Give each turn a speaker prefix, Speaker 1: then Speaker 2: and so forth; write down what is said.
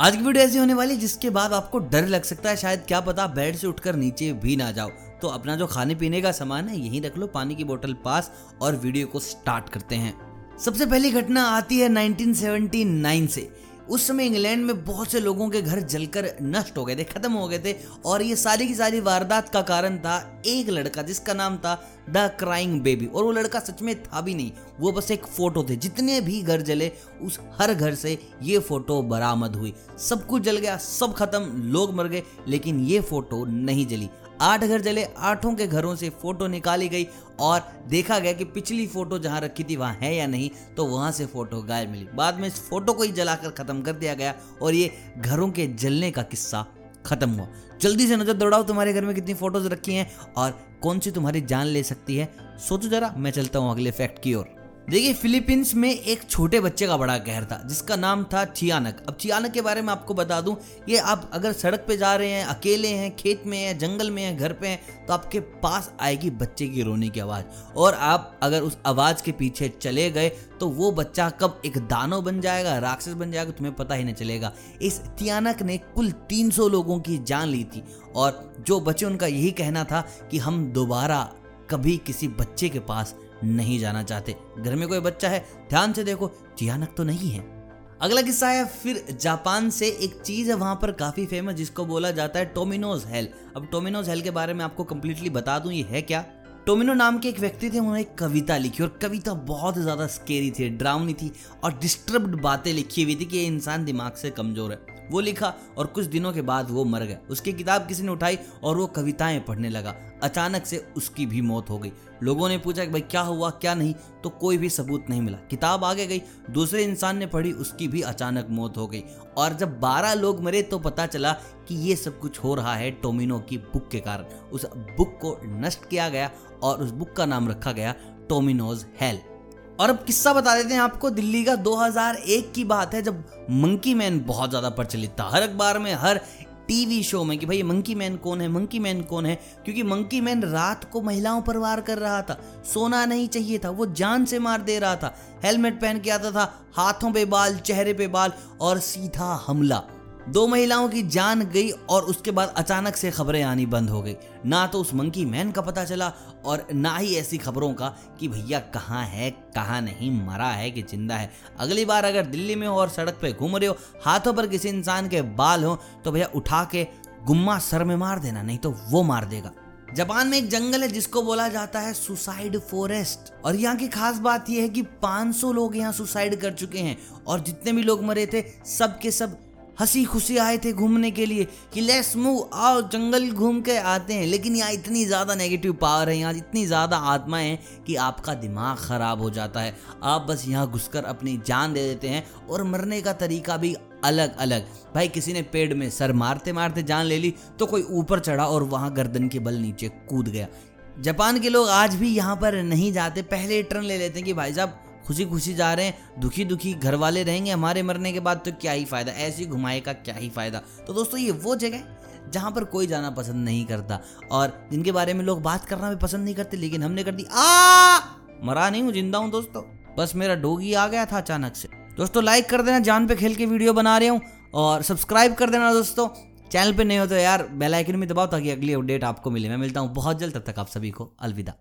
Speaker 1: आज की वीडियो ऐसी होने वाली जिसके बाद आपको डर लग सकता है, शायद क्या पता बेड से उठकर नीचे भी ना जाओ। तो अपना जो खाने पीने का सामान है, यहीं रख लो, पानी की बोतल पास और वीडियो को स्टार्ट करते हैं। सबसे पहली घटना आती है 1979 से। उस समय इंग्लैंड में बहुत से लोगों के घर जलकर नष्ट हो गए थे, खत्म हो गए थे। और ये सारी की सारी वारदात का कारण था एक लड़का, जिसका नाम था द क्राइंग बेबी। और वो लड़का सच में था भी नहीं, वो बस एक फ़ोटो थे। जितने भी घर जले, उस हर घर से ये फ़ोटो बरामद हुई। सब कुछ जल गया, सब खत्म, लोग मर गए, लेकिन ये फ़ोटो नहीं जली। आठ घर जले, आठों के घरों से फ़ोटो निकाली गई और देखा गया कि पिछली फ़ोटो जहाँ रखी थी वहाँ है या नहीं तो वहाँ से फ़ोटो गायब मिली। बाद में इस फ़ोटो को ही जलाकर खत्म कर दिया गया और ये घरों के जलने का किस्सा खत्म हुआ। जल्दी से नज़र दौड़ाओ, तुम्हारे घर में कितनी फ़ोटोज़ रखी हैं और कौन सी तुम्हारी जान ले सकती है? सोचो जरा, मैं चलता हूँ अगले फैक्ट की ओर। देखिए, फिलीपींस में एक छोटे बच्चे का बड़ा कहर था, जिसका नाम था चियानक। अब चियानक के बारे में आपको बता दूँ, ये आप अगर सड़क पे जा रहे हैं, अकेले हैं, खेत में हैं, जंगल में हैं, घर पे हैं तो आपके पास आएगी बच्चे की रोने की आवाज़। और आप अगर उस आवाज़ के पीछे चले गए तो वो बच्चा कब एक दानव बन जाएगा, राक्षस बन जाएगा, तुम्हें पता ही नहीं चलेगा। इस तियानक ने कुल 300 लोगों की जान ली थी, और जो बच्चे उनका यही कहना था कि हम दोबारा कभी किसी बच्चे के पास नहीं जाना चाहते। घर में कोई बच्चा है, ध्यान से देखो, जियानक तो नहीं है। अगला किस्सा है, फिर जापान से एक चीज़ है, वहाँ पर काफ़ी फ़ेमस जिसको बोला जाता है टोमिनोज हेल अब टोमिनोज हेल के बारे में आपको कंप्लीटली बता दूँ, ये है क्या? टोमिनो नाम के एक व्यक्ति थे, उन्होंने एक कविता लिखी, और कविता बहुत ज़्यादा स्केरी थी ड्राउनी थी, और डिस्टर्ब्ड बातें लिखी हुई थी कि ये इंसान दिमाग से कमज़ोर है। वो लिखा और कुछ दिनों के बाद वो मर गया। उसकी किताब किसी ने उठाई और वो कविताएँ पढ़ने लगा। अचानक से उसकी भी मौत हो गई। लोगों ने पूछा कि भाई क्या हुआ, क्या नहीं? तो कोई भी सबूत नहीं मिला। किताब आगे गई। दूसरे इंसान ने पढ़ी, उसकी भी अचानक मौत हो गई। और जब बारह लोग मरे तो पता चला कि ये सब कुछ हो रहा है टोमिनो की बुक के कारण। उस बुक को नष्ट किया गया और उस बुक का नाम रखा गया टोमिनोज हेल। और अब किस्सा बता देते हैं आपको, दिल्ली का 2001 की बात है, जब मंकी मैन बहुत ज़्यादा प्रचलित था। हर अखबार में, हर टीवी शो में कि भाई मंकी मैन कौन है, मंकी मैन कौन है? क्योंकि मंकी मैन रात को महिलाओं पर वार कर रहा था। सोना नहीं चाहिए था, वो जान से मार दे रहा था। हेलमेट पहन के आता था, हाथों पे बाल, चेहरे पे बाल और सीधा हमला। दो महिलाओं की जान गई और उसके बाद अचानक से खबरें आनी बंद हो गई। ना तो उस मंकी मैन का पता चला और ना ही ऐसी खबरों का कि भैया कहाँ है, कहाँ नहीं, मरा है कि ज़िंदा है। अगली बार अगर दिल्ली में हो और सड़क पे घूम रहे हो, हाथों पर किसी इंसान के बाल हो तो भैया उठा के गुम्मा सर में मार देना, नहीं तो वो मार देगा। जापान में एक जंगल है जिसको बोला जाता है सुसाइड फॉरेस्ट। और यहाँ की खास बात यह है कि 500 लोग यहाँ सुसाइड कर चुके हैं और जितने भी लोग मरे थे, सब के सब हँसी खुशी आए थे घूमने के लिए कि लेट्स मूव आओ, जंगल घूम के आते हैं। लेकिन यहाँ इतनी ज़्यादा नेगेटिव पावर है, यहाँ इतनी ज़्यादा आत्माएँ हैं कि आपका दिमाग ख़राब हो जाता है। आप बस यहाँ घुसकर अपनी जान दे देते हैं और मरने का तरीका भी अलग अलग भाई, किसी ने पेड़ में सर मारते मारते जान ले ली तो कोई ऊपर चढ़ा और वहाँ गर्दन के बल नीचे कूद गया। जापान के लोग आज भी यहाँ पर नहीं जाते, पहले टर्न ले लेते हैं कि भाई साहब खुशी खुशी जा रहे हैं दुखी दुखी घर वाले रहेंगे, हमारे मरने के बाद तो क्या ही फ़ायदा, ऐसी घुमाए का क्या ही फ़ायदा। तो दोस्तों, ये वो जगह जहाँ पर कोई जाना पसंद नहीं करता। और जिनके बारे में लोग बात करना भी पसंद नहीं करते, लेकिन हमने कर दी, आ! मरा नहीं हूँ, ज़िंदा हूँ दोस्तों। बस मेरा डोगी आ गया था अचानक से। दोस्तों लाइक कर देना, जान पे खेल के वीडियो बना रहे हूँ, और सब्सक्राइब कर देना दोस्तों। चैनल पे नहीं हो तो यार बेल आइकन में दबाओ ताकि अगली अपडेट आपको मिले। मैं मिलता हूँ, बहुत जल्द, तब तक आप सभी को अलविदा।